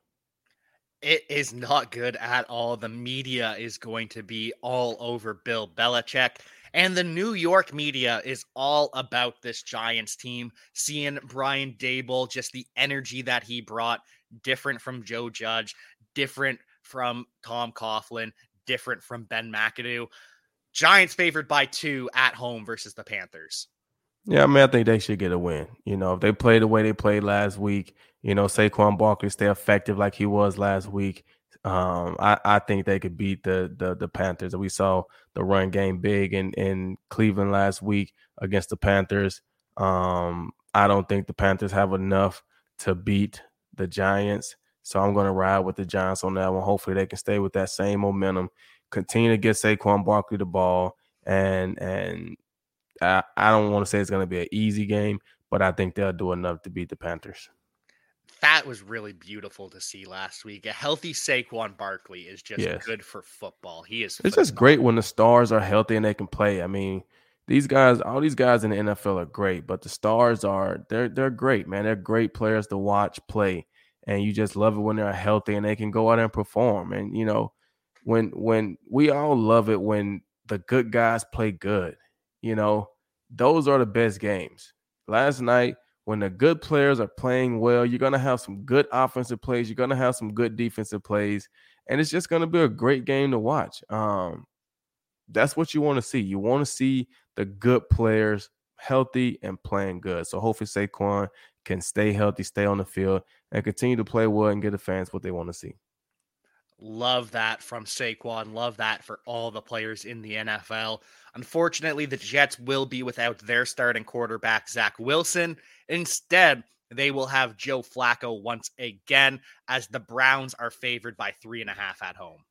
It is not good at all. The media is going to be all over Bill Belichick. And the New York media is all about this Giants team. Seeing Brian Daboll, just the energy that he brought, different from Joe Judge, different from Tom Coughlin, different from Ben McAdoo. Giants favored by two at home versus the Panthers. Yeah, I mean, I think they should get a win. You know, if they play the way they played last week, you know, Saquon Barkley stay effective like he was last week. Um, I, I think they could beat the the the Panthers. We saw the run game big in in Cleveland last week against the Panthers. Um, I don't think the Panthers have enough to beat the Giants. So I'm going to ride with the Giants on that one. Hopefully they can stay with that same momentum, continue to get Saquon Barkley the ball, and and I, I don't want to say it's going to be an easy game, but I think they'll do enough to beat the Panthers. that was really beautiful to see last week. A healthy Saquon Barkley is just yes. good for football. He is. It's just great when the stars are healthy and they can play. I mean, these guys, all these guys in the NFL are great, but the stars are they're they're great, man. They're great players to watch play, and you just love it when they're healthy and they can go out and perform. And you know, when when we all love it when the good guys play good. You know, those are the best games. Last night when the good players are playing well, you're going to have some good offensive plays. You're going to have some good defensive plays. And it's just going to be a great game to watch. Um, that's what you want to see. You want to see the good players healthy and playing good. So hopefully Saquon can stay healthy, stay on the field, and continue to play well and get the fans what they want to see. Love that from Saquon. Love that for all the players in the NFL. Unfortunately, the Jets will be without their starting quarterback, Zach Wilson. Instead, they will have Joe Flacco once again, as the Browns are favored by three and a half at home.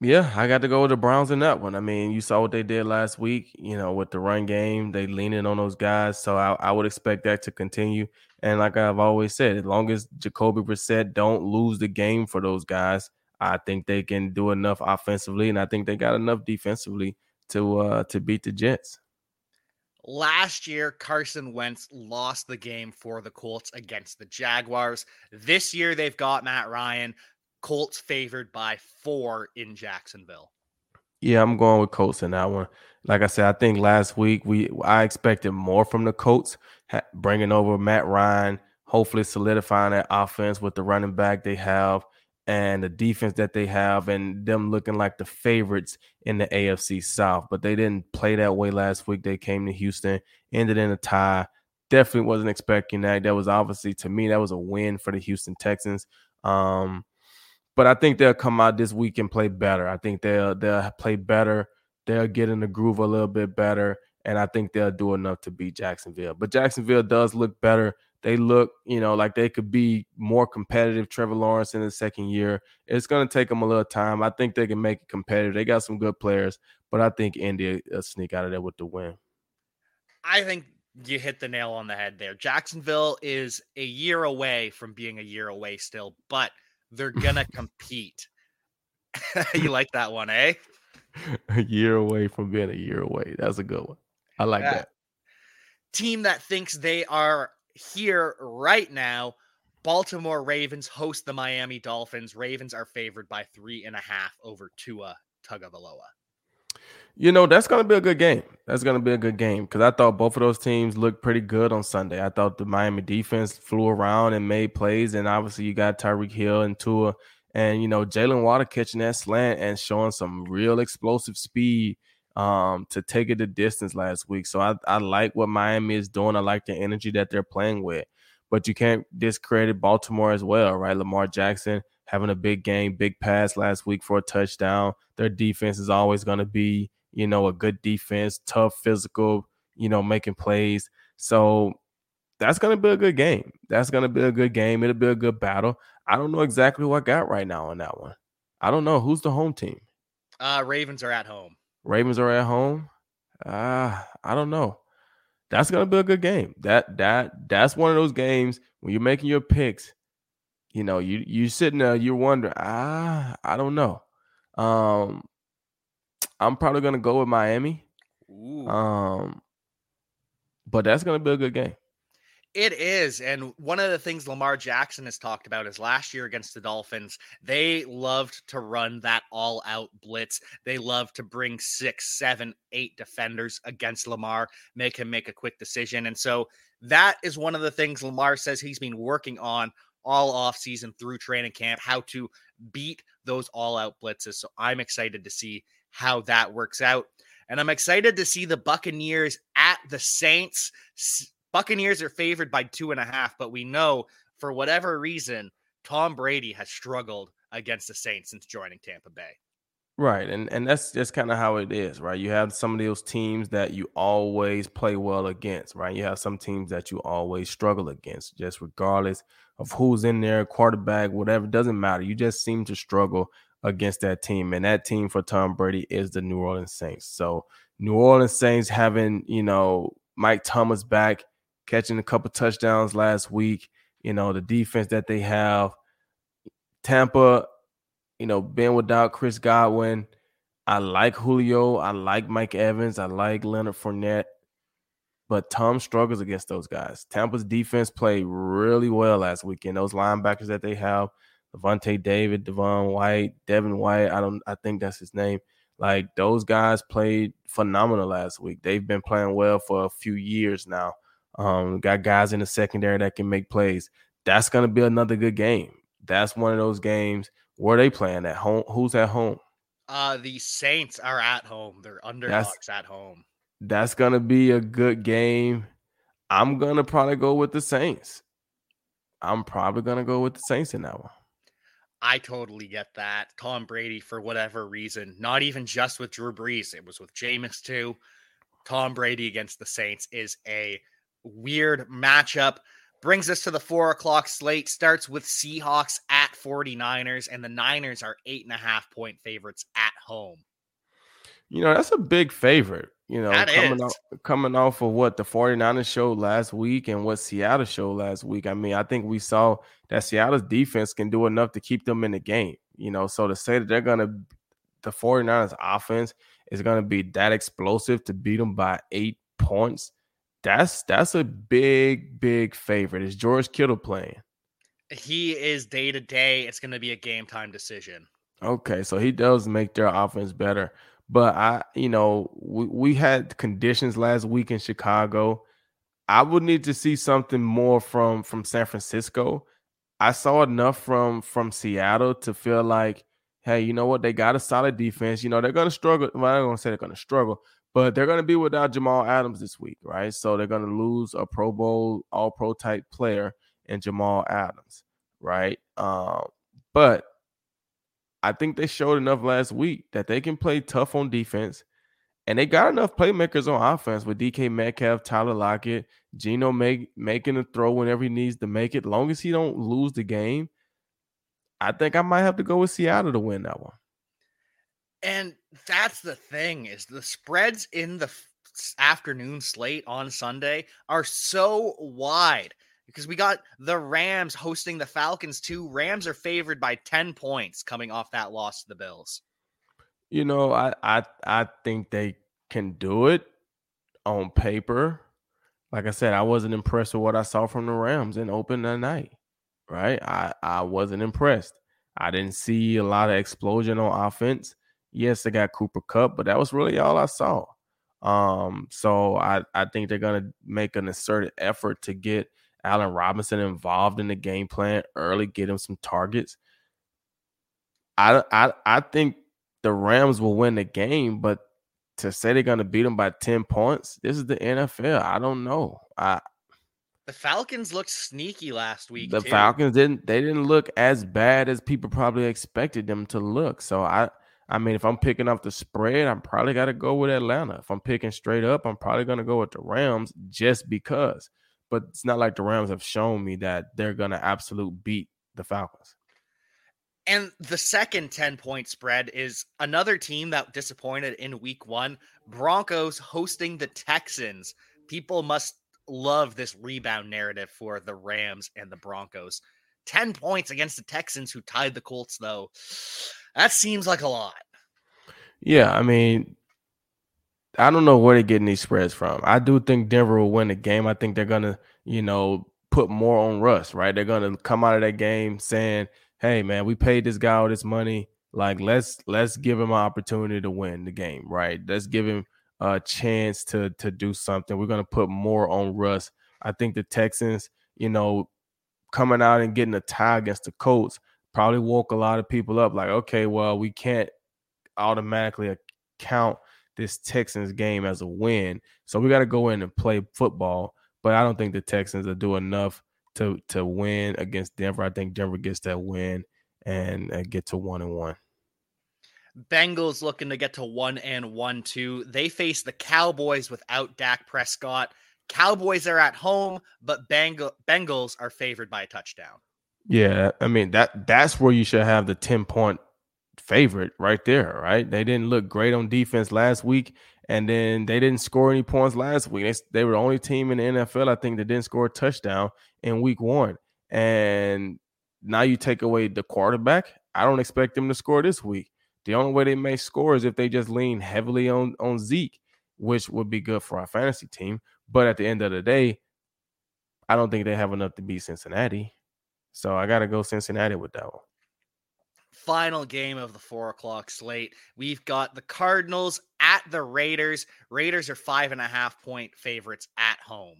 Yeah, I got to go with the Browns in that one. I mean, you saw what they did last week, you know, with the run game. They leaning on those guys. So I, I would expect that to continue. And like I've always said, as long as Jacoby Brissett don't lose the game for those guys, I think they can do enough offensively, and I think they got enough defensively to uh to beat the Jets. Last year, Carson Wentz lost the game for the Colts against the Jaguars. This year, they've got Matt Ryan. Colts favored by four in Jacksonville. Yeah, I'm going with Colts in that one. Like I said, I think last week we I expected more from the Colts, bringing over Matt Ryan, hopefully solidifying that offense with the running back they have and the defense that they have and them looking like the favorites in the AFC South. But they didn't play that way last week. They came to Houston, ended in a tie. Definitely wasn't expecting that. That was obviously to me that was a win for the Houston Texans. Um, but I think they'll come out this week and play better. I think they'll they'll play better. They'll get in the groove a little bit better, and I think they'll do enough to beat Jacksonville. But Jacksonville does look better they look, you know, like they could be more competitive. Trevor Lawrence in the second year. It's going to take them a little time. I think they can make it competitive. They got some good players, but I think India sneak out of there with the win. I think you hit the nail on the head there. Jacksonville is a year away from being a year away still, but they're going to compete. you like that one, eh? A year away from being a year away. That's a good one. I like yeah. that. Team that thinks they are here right now. Baltimore Ravens host the Miami Dolphins. Ravens are favored by three and a half over Tua Tagovailoa. You know, that's going to be a good game. That's going to be a good game because I thought both of those teams looked pretty good on Sunday. I thought the Miami defense flew around and made plays. And obviously, you got Tyreek Hill and Tua and, you know, Jaylen Waddle catching that slant and showing some real explosive speed um, to take it the distance last week. So I, I like what Miami is doing. I like the energy that they're playing with. But you can't discredit Baltimore as well, right? Lamar Jackson having a big game, big pass last week for a touchdown. Their defense is always going to be, you know, a good defense, tough, physical, you know, making plays. So that's going to be a good game. That's going to be a good game. It'll be a good battle. I don't know exactly what I got right now on that one. I don't know who's the home team. Uh, Ravens are at home. Ravens are at home. Ah, uh, I don't know. That's gonna be a good game. That that that's one of those games when you're making your picks. You know, you you sitting there, you're wondering. Ah, I don't know. Um, I'm probably gonna go with Miami. Ooh. Um, but that's gonna be a good game. It is. And one of the things Lamar Jackson has talked about is last year against the Dolphins, they loved to run that all out blitz. They love to bring six, seven, eight defenders against Lamar, make him make a quick decision. And so that is one of the things Lamar says he's been working on all off season through training camp, how to beat those all out blitzes. So I'm excited to see how that works out. And I'm excited to see the Buccaneers at the Saints. Buccaneers are favored by two and a half, but we know for whatever reason, Tom Brady has struggled against the Saints since joining Tampa Bay. Right. And and that's just kind of how it is, right? You have some of those teams that you always play well against, right? You have some teams that you always struggle against, just regardless of who's in there, quarterback, whatever, doesn't matter. You just seem to struggle against that team. And that team for Tom Brady is the New Orleans Saints. So New Orleans Saints having, you know, Mike Thomas back catching a couple touchdowns last week. you know, the defense that they have. Tampa, you know, being without Chris Godwin. I like Julio. I like Mike Evans. I like Leonard Fournette. But Tom struggles against those guys. Tampa's defense played really well last weekend. Those linebackers that they have, Lavonte David, Devon White, Devin White, I don't I think that's his name. Like those guys played phenomenal last week. They've been playing well for a few years now. Um, got guys in the secondary that can make plays. That's gonna be another good game. That's one of those games where they playing at home. Who's at home? Uh the Saints are at home. They're underdogs that's, at home. That's gonna be a good game. I'm gonna probably go with the Saints. I'm probably gonna go with the Saints in that one. I totally get that. Tom Brady, for whatever reason, not even just with Drew Brees, it was with Jameis too. Tom Brady against the Saints is a weird matchup. Brings us to the four o'clock slate. Starts with Seahawks at 49ers, and the Niners are eight and a half point favorites at home. You know, that's a big favorite. You know, that coming is. off coming off of what the 49ers showed last week and what Seattle showed last week. I mean, I think we saw that Seattle's defense can do enough to keep them in the game. You know, so to say that they're gonna the 49ers offense is gonna be that explosive to beat them by eight points, that's that's a big, big favorite. Is George Kittle playing? He is day to day. It's gonna be a game time decision. Okay, so he does make their offense better. But I, you know, we, we had conditions last week in Chicago. I would need to see something more from from San Francisco. I saw enough from from Seattle to feel like, hey, you know what? They got a solid defense. You know, they're gonna struggle. Well, I'm gonna say they're gonna struggle, but they're gonna be without Jamal Adams this week, right? So they're gonna lose a Pro Bowl, All Pro type player in Jamal Adams, right? Um, but I think they showed enough last week that they can play tough on defense. And they got enough playmakers on offense with DK Metcalf, Tyler Lockett, Geno make, making a throw whenever he needs to make it. Long as he don't lose the game, I think I might have to go with Seattle to win that one. And that's the thing is the spreads in the afternoon slate on Sunday are so wide because we got the Rams hosting the Falcons too. Rams are favored by 10 points coming off that loss to the Bills. You know, I I I think they can do it on paper. Like I said, I wasn't impressed with what I saw from the Rams in open that night. Right? I I wasn't impressed. I didn't see a lot of explosion on offense. Yes, they got Cooper Kupp, but that was really all I saw. Um, so I I think they're gonna make an asserted effort to get Allen Robinson involved in the game plan early, get him some targets. I I I think the Rams will win the game, but to say they're going to beat them by 10 points, this is the NFL. I don't know. I the Falcons looked sneaky last week. The too. Falcons didn't they didn't look as bad as people probably expected them to look. So I I mean if I'm picking up the spread, I'm probably got to go with Atlanta. If I'm picking straight up, I'm probably going to go with the Rams just because but it's not like the Rams have shown me that they're going to absolute beat the Falcons. And the second 10 point spread is another team that disappointed in week one Broncos hosting the Texans. People must love this rebound narrative for the Rams and the Broncos. 10 points against the Texans, who tied the Colts, though. That seems like a lot. Yeah. I mean, I don't know where they're getting these spreads from. I do think Denver will win the game. I think they're gonna, you know, put more on Russ, right? They're gonna come out of that game saying, Hey man, we paid this guy all this money. Like let's let's give him an opportunity to win the game, right? Let's give him a chance to to do something. We're gonna put more on Russ. I think the Texans, you know, coming out and getting a tie against the Colts probably woke a lot of people up. Like, okay, well, we can't automatically account this Texans game as a win. So we got to go in and play football. But I don't think the Texans will do enough to to win against Denver. I think Denver gets that win and, and get to one and one. Bengals looking to get to one and one too. They face the Cowboys without Dak Prescott. Cowboys are at home, but Bengal, Bengals are favored by a touchdown. Yeah, I mean that that's where you should have the 10 point favorite right there, right? They didn't look great on defense last week, and then they didn't score any points last week. They, they were the only team in the NFL, I think, that didn't score a touchdown in week one. And now you take away the quarterback. I don't expect them to score this week. The only way they may score is if they just lean heavily on on Zeke, which would be good for our fantasy team. But at the end of the day, I don't think they have enough to beat Cincinnati. So I got to go Cincinnati with that one. Final game of the four o'clock slate. We've got the Cardinals at the Raiders. Raiders are five and a half point favorites at home.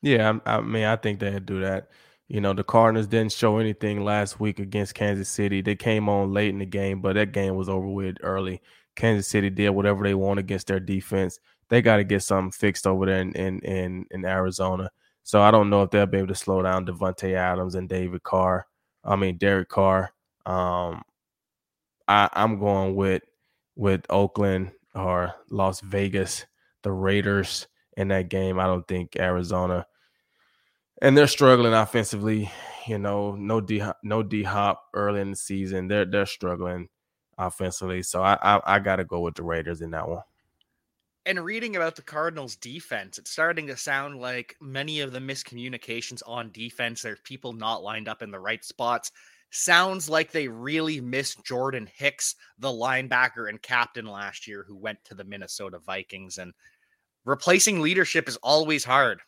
Yeah, I, I mean, I think they'd do that. You know, the Cardinals didn't show anything last week against Kansas City. They came on late in the game, but that game was over with early. Kansas City did whatever they want against their defense. They got to get something fixed over there in, in in in Arizona. So I don't know if they'll be able to slow down Davante Adams and David Carr. I mean Derek Carr. Um, I, I'm going with with Oakland or Las Vegas, the Raiders in that game. I don't think Arizona, and they're struggling offensively. You know, no D no D Hop early in the season. They're they're struggling offensively. So I I, I got to go with the Raiders in that one and reading about the Cardinals defense, it's starting to sound like many of the miscommunications on defense, there's people not lined up in the right spots. Sounds like they really missed Jordan Hicks, the linebacker and captain last year, who went to the Minnesota Vikings. And replacing leadership is always hard.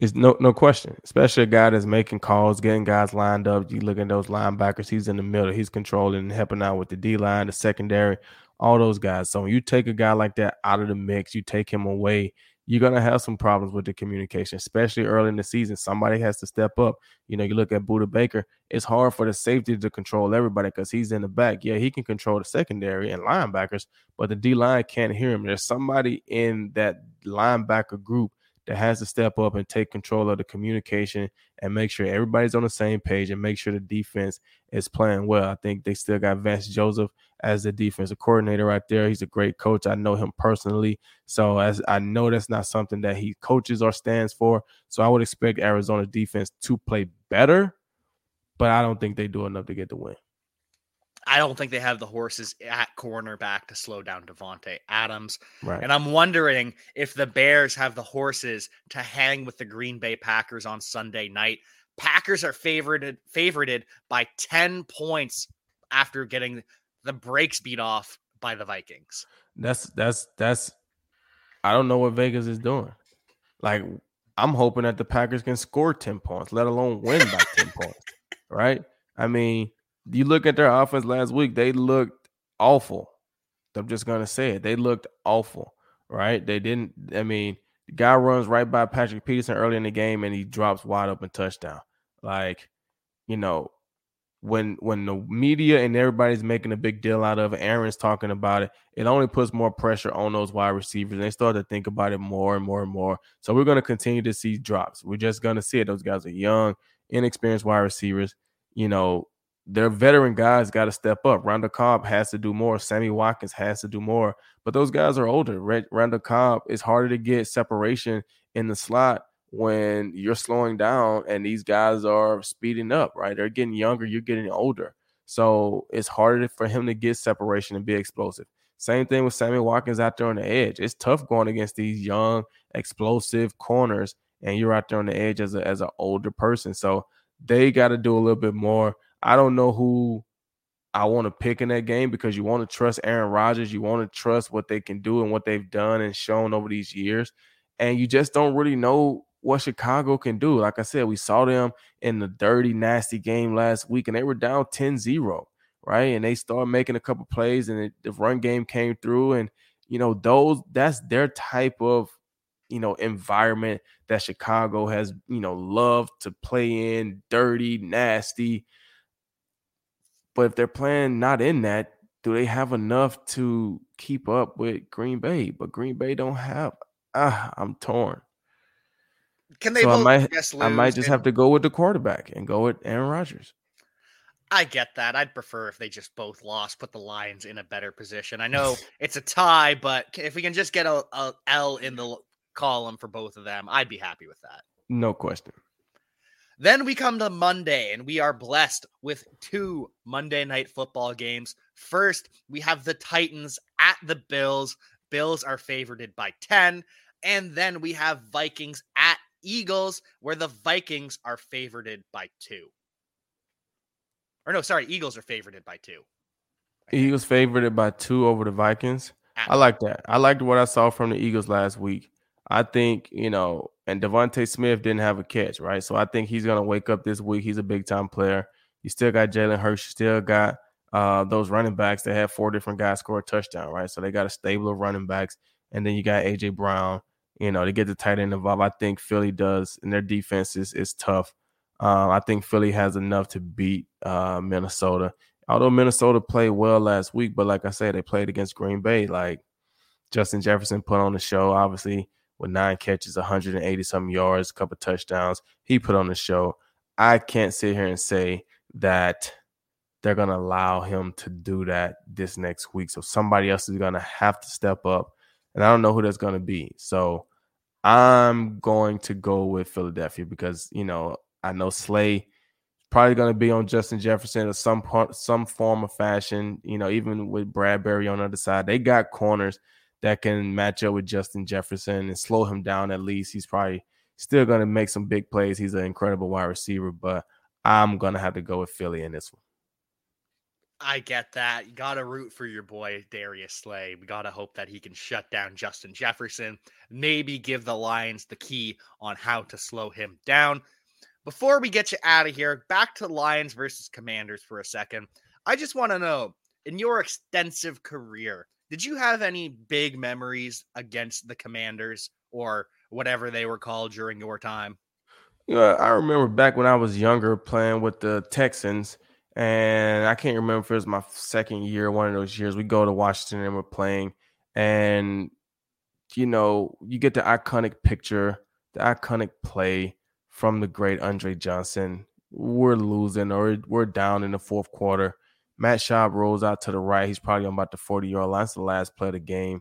It's no no question, especially a guy that's making calls, getting guys lined up. You look at those linebackers; he's in the middle, he's controlling and helping out with the D line, the secondary all those guys. So when you take a guy like that out of the mix, you take him away, you're gonna have some problems with the communication, especially early in the season. Somebody has to step up. You know, you look at Budda Baker, it's hard for the safety to control everybody because he's in the back. Yeah, he can control the secondary and linebackers, but the D line can't hear him. There's somebody in that linebacker group that has to step up and take control of the communication and make sure everybody's on the same page and make sure the defense is playing well. I think they still got Vance Joseph as the defensive coordinator right there. He's a great coach. I know him personally. So as I know that's not something that he coaches or stands for. So I would expect Arizona defense to play better, but I don't think they do enough to get the win. I don't think they have the horses at cornerback to slow down Davante Adams. Right. And I'm wondering if the Bears have the horses to hang with the Green Bay Packers on Sunday night. Packers are favored favorited by 10 points after getting the brakes beat off by the Vikings. That's that's that's I don't know what Vegas is doing. Like I'm hoping that the Packers can score 10 points, let alone win by 10 points. Right? I mean, you look at their offense last week, they looked awful. I'm just gonna say it. They looked awful, right? They didn't. I mean, the guy runs right by Patrick Peterson early in the game and he drops wide open touchdown. Like, you know, when when the media and everybody's making a big deal out of it, Aaron's talking about it, it only puts more pressure on those wide receivers. And they start to think about it more and more and more. So we're going to continue to see drops. We're just going to see it. Those guys are young, inexperienced wide receivers. You know, their veteran guys got to step up. Randall Cobb has to do more. Sammy Watkins has to do more. But those guys are older. Randall Cobb is harder to get separation in the slot when you're slowing down and these guys are speeding up, right? They're getting younger, you're getting older. So it's harder for him to get separation and be explosive. Same thing with Sammy Watkins out there on the edge. It's tough going against these young, explosive corners, and you're out there on the edge as a as an older person. So they got to do a little bit more. I don't know who I want to pick in that game because you want to trust Aaron Rodgers. You want to trust what they can do and what they've done and shown over these years. And you just don't really know what Chicago can do. Like I said, we saw them in the dirty, nasty game last week, and they were down 10 0, right? And they started making a couple plays, and it, the run game came through. And, you know, those that's their type of, you know, environment that Chicago has, you know, loved to play in dirty, nasty. But if they're playing not in that, do they have enough to keep up with Green Bay? But Green Bay don't have. Ah, I'm torn. Can they? So I might, I might just and, have to go with the quarterback and go with Aaron Rodgers. I get that. I'd prefer if they just both lost, put the Lions in a better position. I know it's a tie, but if we can just get a, a L in the column for both of them, I'd be happy with that. No question. Then we come to Monday, and we are blessed with two Monday night football games. First, we have the Titans at the Bills. Bills are favored by 10. And then we have Vikings at Eagles, where the Vikings are favored by two. Or no, sorry, Eagles are favored by two. Eagles favored by two over the Vikings. I like that. I liked what I saw from the Eagles last week. I think, you know, and DeVonta Smith didn't have a catch, right? So I think he's gonna wake up this week. He's a big time player. You still got Jalen Hurts, you still got uh, those running backs that have four different guys score a touchdown, right? So they got a stable of running backs, and then you got AJ Brown. You know, to get the tight end involved. I think Philly does, and their defense is is tough. Um, I think Philly has enough to beat uh, Minnesota. Although Minnesota played well last week, but like I said, they played against Green Bay. Like Justin Jefferson put on the show, obviously with nine catches, 180 some yards, a couple touchdowns. He put on the show. I can't sit here and say that they're going to allow him to do that this next week. So somebody else is going to have to step up. And I don't know who that's going to be. So I'm going to go with Philadelphia because, you know, I know Slay probably going to be on Justin Jefferson or some part, some form of fashion. You know, even with Bradberry on the other side, they got corners that can match up with Justin Jefferson and slow him down at least. He's probably still going to make some big plays. He's an incredible wide receiver, but I'm going to have to go with Philly in this one. I get that. You got to root for your boy Darius Slay. We got to hope that he can shut down Justin Jefferson, maybe give the Lions the key on how to slow him down. Before we get you out of here, back to Lions versus Commanders for a second. I just want to know in your extensive career, did you have any big memories against the Commanders or whatever they were called during your time? Yeah, I remember back when I was younger playing with the Texans and I can't remember if it was my second year, one of those years. We go to Washington and we're playing, and you know, you get the iconic picture, the iconic play from the great Andre Johnson. We're losing or we're down in the fourth quarter. Matt Schaub rolls out to the right. He's probably on about the 40 yard line. That's the last play of the game.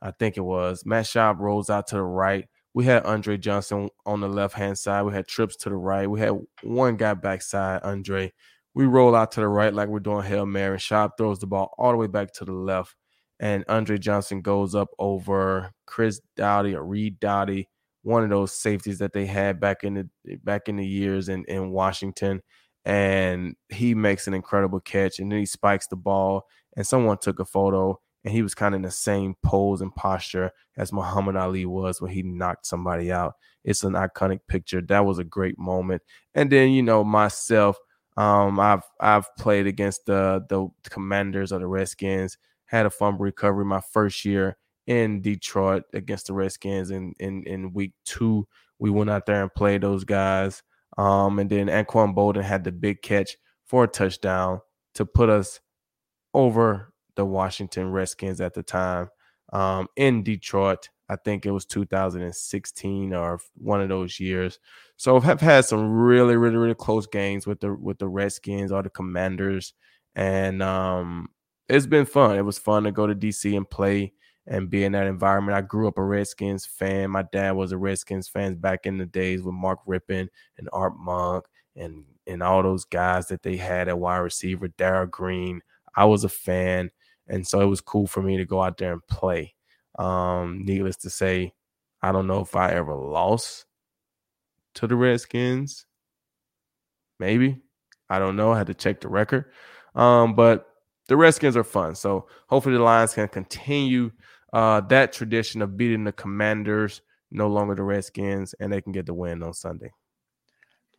I think it was. Matt Schaub rolls out to the right. We had Andre Johnson on the left hand side. We had trips to the right. We had one guy backside, Andre. We roll out to the right like we're doing Hail Mary. And Schaub throws the ball all the way back to the left. And Andre Johnson goes up over Chris Doughty or Reed Doughty, one of those safeties that they had back in the back in the years in, in Washington. And he makes an incredible catch. And then he spikes the ball. And someone took a photo and he was kind of in the same pose and posture as Muhammad Ali was when he knocked somebody out. It's an iconic picture. That was a great moment. And then, you know, myself, um, I've I've played against the the Commanders of the Redskins. Had a fumble recovery my first year in Detroit against the Redskins. In in in week two, we went out there and played those guys. Um, and then Anquan Boldin had the big catch for a touchdown to put us over the Washington Redskins at the time um, in Detroit. I think it was 2016 or one of those years. So I've had some really, really, really close games with the with the Redskins or the Commanders, and um, it's been fun. It was fun to go to DC and play and be in that environment. I grew up a Redskins fan. My dad was a Redskins fan back in the days with Mark Rypien and Art Monk and and all those guys that they had at wide receiver, Darrell Green. I was a fan, and so it was cool for me to go out there and play. Um, needless to say, I don't know if I ever lost to the Redskins. Maybe. I don't know. I had to check the record. Um, but the Redskins are fun. So hopefully the Lions can continue uh, that tradition of beating the Commanders, no longer the Redskins, and they can get the win on Sunday.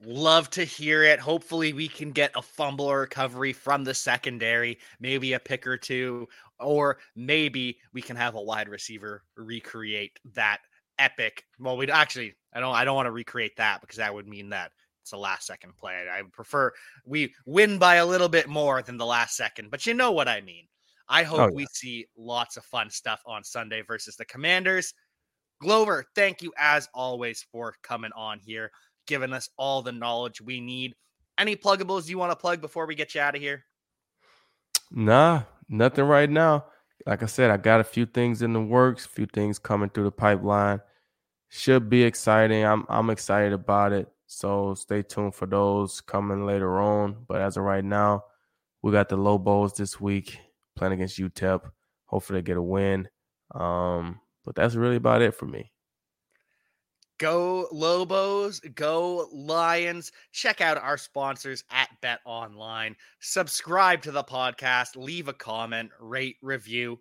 Love to hear it. Hopefully, we can get a fumble recovery from the secondary, maybe a pick or two, or maybe we can have a wide receiver recreate that epic. Well, we actually, I don't, I don't want to recreate that because that would mean that it's a last second play. I prefer we win by a little bit more than the last second, but you know what I mean. I hope oh, yeah. we see lots of fun stuff on Sunday versus the Commanders. Glover, thank you as always for coming on here giving us all the knowledge we need. Any pluggables you want to plug before we get you out of here? Nah, nothing right now. Like I said, I got a few things in the works, a few things coming through the pipeline. Should be exciting. I'm I'm excited about it. So stay tuned for those coming later on. But as of right now, we got the low Lobos this week playing against UTEP. Hopefully they get a win. Um, but that's really about it for me. Go Lobos, go Lions. Check out our sponsors at Bet Online. Subscribe to the podcast, leave a comment, rate, review.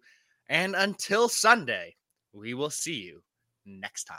And until Sunday, we will see you next time.